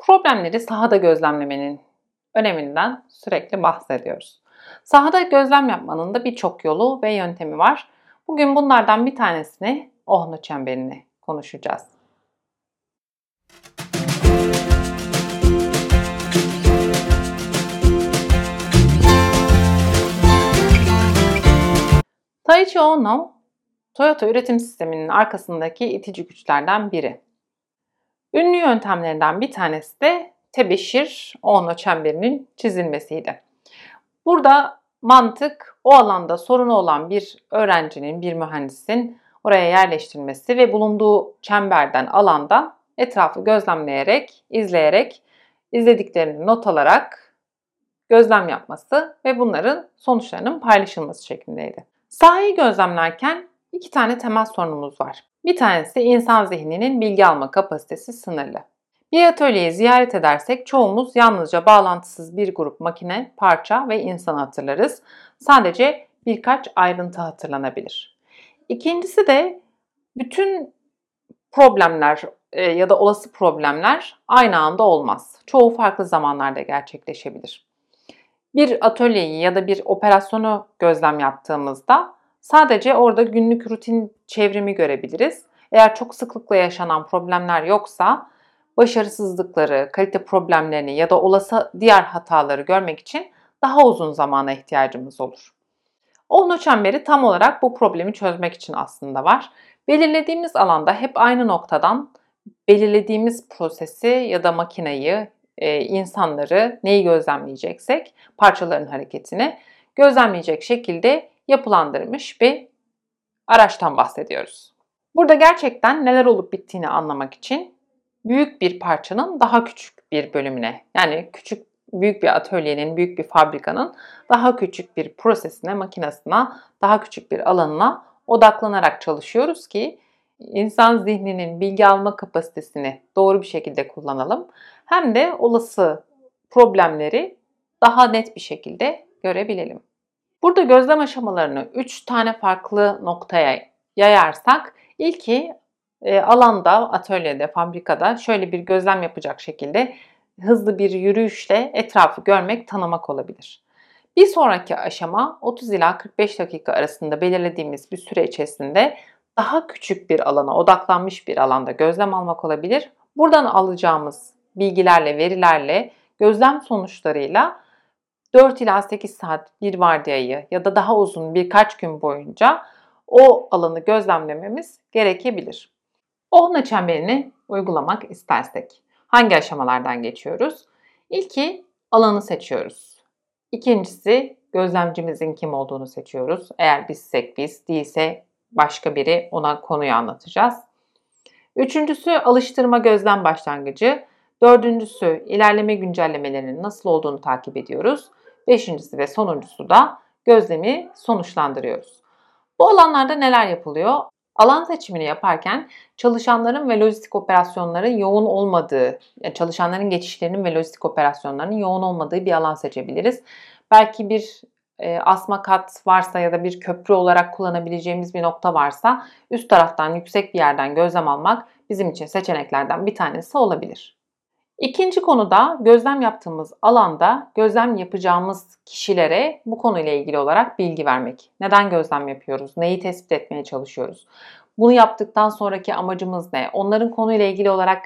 Problemleri sahada gözlemlemenin öneminden sürekli bahsediyoruz. Sahada gözlem yapmanın da birçok yolu ve yöntemi var. Bugün bunlardan bir tanesini Ohno çemberini konuşacağız. Taichi Ohno, Toyota üretim sisteminin arkasındaki itici güçlerden biri. Ünlü yöntemlerinden bir tanesi de tebeşir Ohno çemberinin çizilmesiydi. Burada mantık o alanda sorunu olan bir öğrencinin, bir mühendisin oraya yerleştirilmesi ve bulunduğu çemberden, alanda etrafı gözlemleyerek, izleyerek, izlediklerini not alarak gözlem yapması ve bunların sonuçlarının paylaşılması şeklindeydi. Sahayı gözlemlerken iki tane temel sorunumuz var. Bir tanesi insan zihninin bilgi alma kapasitesi sınırlı. Bir atölyeyi ziyaret edersek çoğumuz yalnızca bağlantısız bir grup makine, parça ve insan hatırlarız. Sadece birkaç ayrıntı hatırlanabilir. İkincisi de bütün problemler e, ya da olası problemler aynı anda olmaz. Çoğu farklı zamanlarda gerçekleşebilir. Bir atölyeyi ya da bir operasyonu gözlem yaptığımızda sadece orada günlük rutin çevrimi görebiliriz. Eğer çok sıklıkla yaşanan problemler yoksa başarısızlıkları, kalite problemlerini ya da olası diğer hataları görmek için daha uzun zamana ihtiyacımız olur. Ohno çemberi tam olarak bu problemi çözmek için aslında var. Belirlediğimiz alanda hep aynı noktadan belirlediğimiz prosesi ya da makineyi, e, insanları, neyi gözlemleyeceksek parçaların hareketini gözlemleyecek şekilde yapılandırmış bir araçtan bahsediyoruz. Burada gerçekten neler olup bittiğini anlamak için büyük bir parçanın daha küçük bir bölümüne yani küçük büyük bir atölyenin, büyük bir fabrikanın daha küçük bir prosesine, makinesine, daha küçük bir alanına odaklanarak çalışıyoruz ki insan zihninin bilgi alma kapasitesini doğru bir şekilde kullanalım. Hem de olası problemleri daha net bir şekilde görebilelim. Burada gözlem aşamalarını 3 tane farklı noktaya yayarsak ilki e, alanda, atölyede, fabrikada şöyle bir gözlem yapacak şekilde hızlı bir yürüyüşle etrafı görmek, tanımak olabilir. Bir sonraki aşama 30 ila 45 dakika arasında belirlediğimiz bir süre içerisinde daha küçük bir alana, odaklanmış bir alanda gözlem almak olabilir. Buradan alacağımız bilgilerle, verilerle, gözlem sonuçlarıyla 4 ila 8 saat bir vardiyayı ya da daha uzun birkaç gün boyunca o alanı gözlemlememiz gerekebilir. Ohna çemberini uygulamak istersek hangi aşamalardan geçiyoruz? İlki alanı seçiyoruz. İkincisi gözlemcimizin kim olduğunu seçiyoruz. Eğer bizsek biz, değilse başka biri ona konuyu anlatacağız. Üçüncüsü alıştırma gözlem başlangıcı. Dördüncüsü ilerleme güncellemelerinin nasıl olduğunu takip ediyoruz. Beşincisi ve sonuncusu da gözlemi sonuçlandırıyoruz. Bu alanlarda neler yapılıyor? Alan seçimini yaparken çalışanların ve lojistik operasyonların yoğun olmadığı, yani çalışanların geçişlerinin ve lojistik operasyonlarının yoğun olmadığı bir alan seçebiliriz. Belki bir e, asma kat varsa ya da bir köprü olarak kullanabileceğimiz bir nokta varsa üst taraftan yüksek bir yerden gözlem almak bizim için seçeneklerden bir tanesi olabilir. İkinci konuda gözlem yaptığımız alanda gözlem yapacağımız kişilere bu konuyla ilgili olarak bilgi vermek. Neden gözlem yapıyoruz? Neyi tespit etmeye çalışıyoruz? Bunu yaptıktan sonraki amacımız ne? Onların konuyla ilgili olarak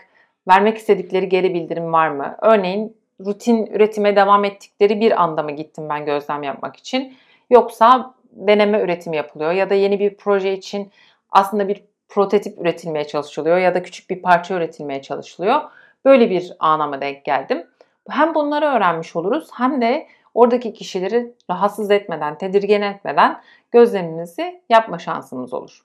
vermek istedikleri geri bildirim var mı? Örneğin rutin üretime devam ettikleri bir anda mı gittim ben gözlem yapmak için? Yoksa deneme üretimi yapılıyor ya da yeni bir proje için aslında bir prototip üretilmeye çalışılıyor ya da küçük bir parça üretilmeye çalışılıyor. Böyle bir anama denk geldim. Hem bunları öğrenmiş oluruz hem de oradaki kişileri rahatsız etmeden, tedirgin etmeden gözlemimizi yapma şansımız olur.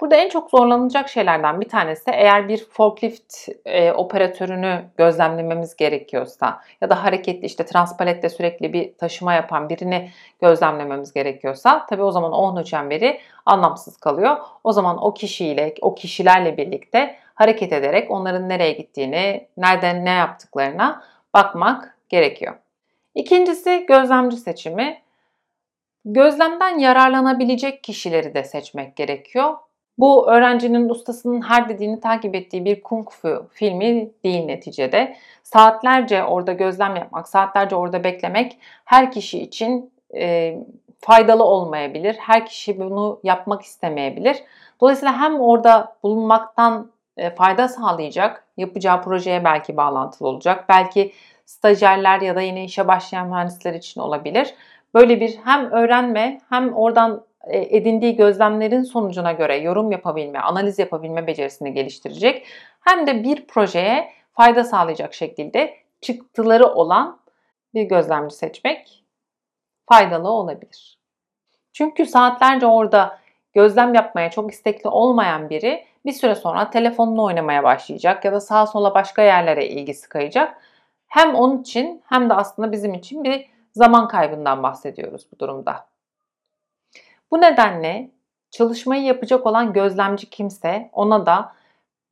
Burada en çok zorlanacak şeylerden bir tanesi eğer bir forklift e, operatörünü gözlemlememiz gerekiyorsa ya da hareketli işte transpalette sürekli bir taşıma yapan birini gözlemlememiz gerekiyorsa tabi o zaman Ohno çemberi anlamsız kalıyor. O zaman o kişiyle, o kişilerle birlikte hareket ederek onların nereye gittiğini, nereden ne yaptıklarına bakmak gerekiyor. İkincisi gözlemci seçimi. Gözlemden yararlanabilecek kişileri de seçmek gerekiyor. Bu öğrencinin ustasının her dediğini takip ettiği bir kung fu filmi değil neticede. Saatlerce orada gözlem yapmak, saatlerce orada beklemek her kişi için e, faydalı olmayabilir. Her kişi bunu yapmak istemeyebilir. Dolayısıyla hem orada bulunmaktan fayda sağlayacak, yapacağı projeye belki bağlantılı olacak. Belki stajyerler ya da yeni işe başlayan mühendisler için olabilir. Böyle bir hem öğrenme hem oradan e, edindiği gözlemlerin sonucuna göre yorum yapabilme, analiz yapabilme becerisini geliştirecek. Hem de bir projeye fayda sağlayacak şekilde çıktıları olan bir gözlemci seçmek faydalı olabilir. Çünkü saatlerce orada gözlem yapmaya çok istekli olmayan biri bir süre sonra telefonunu oynamaya başlayacak ya da sağa sola başka yerlere ilgisi kayacak. Hem onun için hem de aslında bizim için bir zaman kaybından bahsediyoruz bu durumda. Bu nedenle çalışmayı yapacak olan gözlemci kimse ona da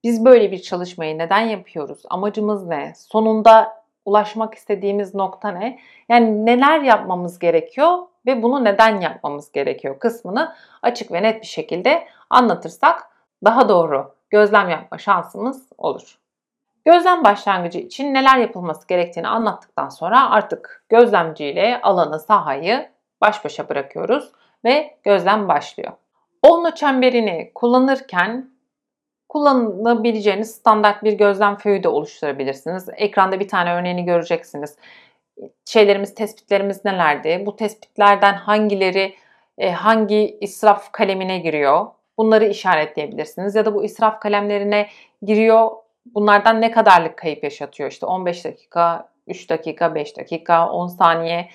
biz böyle bir çalışmayı neden yapıyoruz? Amacımız ne? Sonunda ulaşmak istediğimiz nokta ne? Yani neler yapmamız gerekiyor ve bunu neden yapmamız gerekiyor kısmını açık ve net bir şekilde anlatırsak daha doğru gözlem yapma şansımız olur. Gözlem başlangıcı için neler yapılması gerektiğini anlattıktan sonra artık gözlemciyle alanı, sahayı baş başa bırakıyoruz ve gözlem başlıyor. Onlu çemberini kullanırken kullanabileceğiniz standart bir gözlem föyü de oluşturabilirsiniz. Ekranda bir tane örneğini göreceksiniz. Şeylerimiz, tespitlerimiz nelerdi? Bu tespitlerden hangileri e, hangi israf kalemine giriyor? Bunları işaretleyebilirsiniz. Ya da bu israf kalemlerine giriyor. Bunlardan ne kadarlık kayıp yaşatıyor? İşte 15 dakika, 3 dakika, 5 dakika, 10 saniye,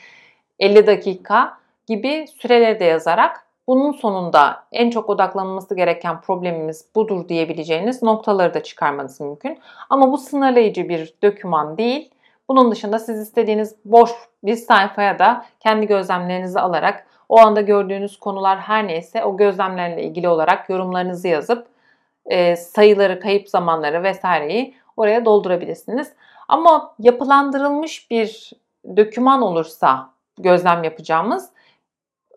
50 dakika gibi süreleri de yazarak bunun sonunda en çok odaklanması gereken problemimiz budur diyebileceğiniz noktaları da çıkarmanız mümkün. Ama bu sınırlayıcı bir döküman değil. Bunun dışında siz istediğiniz boş bir sayfaya da kendi gözlemlerinizi alarak o anda gördüğünüz konular her neyse o gözlemlerle ilgili olarak yorumlarınızı yazıp e, sayıları, kayıp zamanları vesaireyi oraya doldurabilirsiniz. Ama yapılandırılmış bir döküman olursa gözlem yapacağımız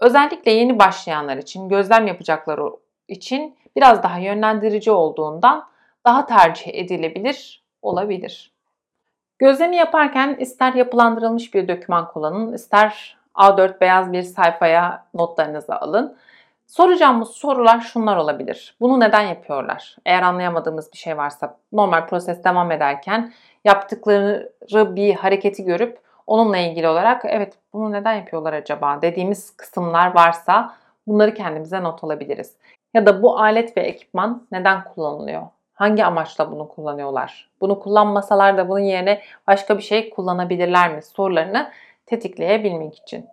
Özellikle yeni başlayanlar için, gözlem yapacakları için biraz daha yönlendirici olduğundan daha tercih edilebilir olabilir. Gözlemi yaparken ister yapılandırılmış bir doküman kullanın, ister A4 beyaz bir sayfaya notlarınızı alın. Soracağımız sorular şunlar olabilir. Bunu neden yapıyorlar? Eğer anlayamadığımız bir şey varsa normal proses devam ederken yaptıkları bir hareketi görüp Onunla ilgili olarak evet bunu neden yapıyorlar acaba dediğimiz kısımlar varsa bunları kendimize not alabiliriz. Ya da bu alet ve ekipman neden kullanılıyor? Hangi amaçla bunu kullanıyorlar? Bunu kullanmasalar da bunun yerine başka bir şey kullanabilirler mi? Sorularını tetikleyebilmek için.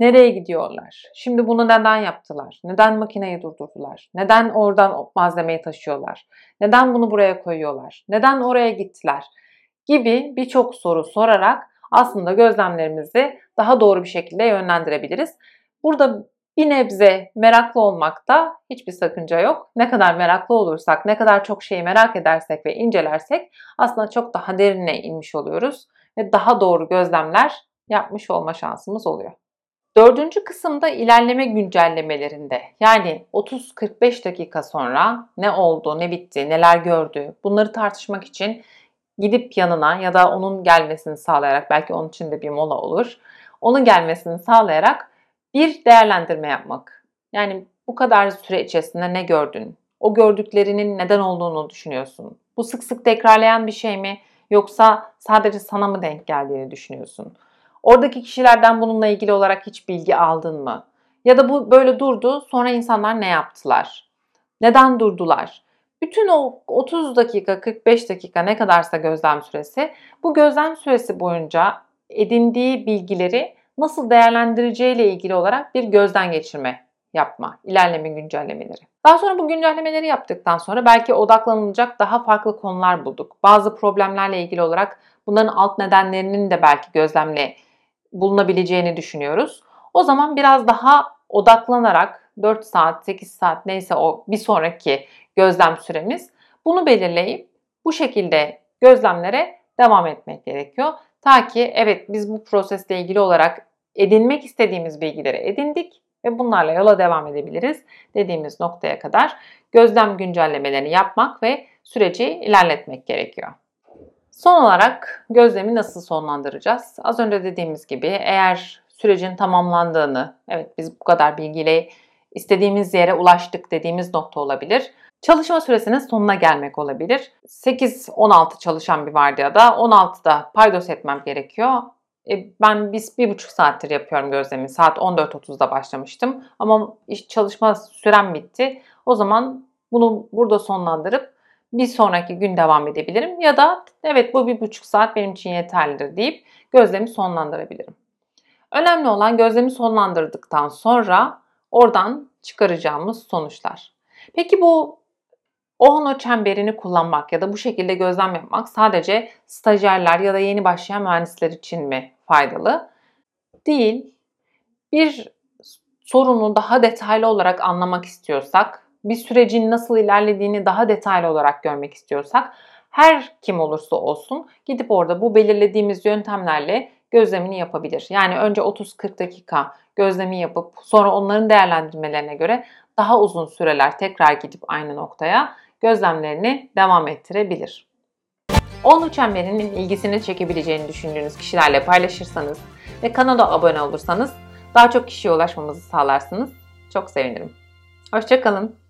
Nereye gidiyorlar? Şimdi bunu neden yaptılar? Neden makineyi durdurdular? Neden oradan malzemeyi taşıyorlar? Neden bunu buraya koyuyorlar? Neden oraya gittiler? Gibi birçok soru sorarak aslında gözlemlerimizi daha doğru bir şekilde yönlendirebiliriz. Burada bir nebze meraklı olmakta hiçbir sakınca yok. Ne kadar meraklı olursak, ne kadar çok şeyi merak edersek ve incelersek aslında çok daha derine inmiş oluyoruz ve daha doğru gözlemler yapmış olma şansımız oluyor. Dördüncü kısımda ilerleme güncellemelerinde yani 30-45 dakika sonra ne oldu, ne bitti, neler gördü bunları tartışmak için gidip yanına ya da onun gelmesini sağlayarak belki onun için de bir mola olur. Onun gelmesini sağlayarak bir değerlendirme yapmak. Yani bu kadar süre içerisinde ne gördün? O gördüklerinin neden olduğunu düşünüyorsun. Bu sık sık tekrarlayan bir şey mi yoksa sadece sana mı denk geldiğini düşünüyorsun? Oradaki kişilerden bununla ilgili olarak hiç bilgi aldın mı? Ya da bu böyle durdu, sonra insanlar ne yaptılar? Neden durdular? Bütün o 30 dakika, 45 dakika ne kadarsa gözlem süresi, bu gözlem süresi boyunca edindiği bilgileri nasıl değerlendireceğiyle ilgili olarak bir gözden geçirme yapma, ilerleme güncellemeleri. Daha sonra bu güncellemeleri yaptıktan sonra belki odaklanılacak daha farklı konular bulduk. Bazı problemlerle ilgili olarak bunların alt nedenlerinin de belki gözlemle bulunabileceğini düşünüyoruz. O zaman biraz daha odaklanarak 4 saat, 8 saat neyse o bir sonraki gözlem süremiz. Bunu belirleyip bu şekilde gözlemlere devam etmek gerekiyor. Ta ki evet biz bu prosesle ilgili olarak edinmek istediğimiz bilgileri edindik ve bunlarla yola devam edebiliriz dediğimiz noktaya kadar gözlem güncellemelerini yapmak ve süreci ilerletmek gerekiyor. Son olarak gözlemi nasıl sonlandıracağız? Az önce dediğimiz gibi eğer sürecin tamamlandığını, evet biz bu kadar bilgiyle istediğimiz yere ulaştık dediğimiz nokta olabilir. Çalışma süresinin sonuna gelmek olabilir. 8-16 çalışan bir vardiyada 16'da paydos etmem gerekiyor. E, ben biz bir buçuk saattir yapıyorum gözlemi. Saat 14.30'da başlamıştım. Ama iş çalışma sürem bitti. O zaman bunu burada sonlandırıp bir sonraki gün devam edebilirim. Ya da evet bu bir buçuk saat benim için yeterlidir deyip gözlemi sonlandırabilirim. Önemli olan gözlemi sonlandırdıktan sonra oradan çıkaracağımız sonuçlar. Peki bu Ohno çemberini kullanmak ya da bu şekilde gözlem yapmak sadece stajyerler ya da yeni başlayan mühendisler için mi faydalı? Değil. Bir sorunu daha detaylı olarak anlamak istiyorsak, bir sürecin nasıl ilerlediğini daha detaylı olarak görmek istiyorsak, her kim olursa olsun gidip orada bu belirlediğimiz yöntemlerle gözlemini yapabilir. Yani önce 30-40 dakika gözlemi yapıp sonra onların değerlendirmelerine göre daha uzun süreler tekrar gidip aynı noktaya gözlemlerini devam ettirebilir. Onlu çemberinin ilgisini çekebileceğini düşündüğünüz kişilerle paylaşırsanız ve kanala abone olursanız daha çok kişiye ulaşmamızı sağlarsınız. Çok sevinirim. Hoşçakalın.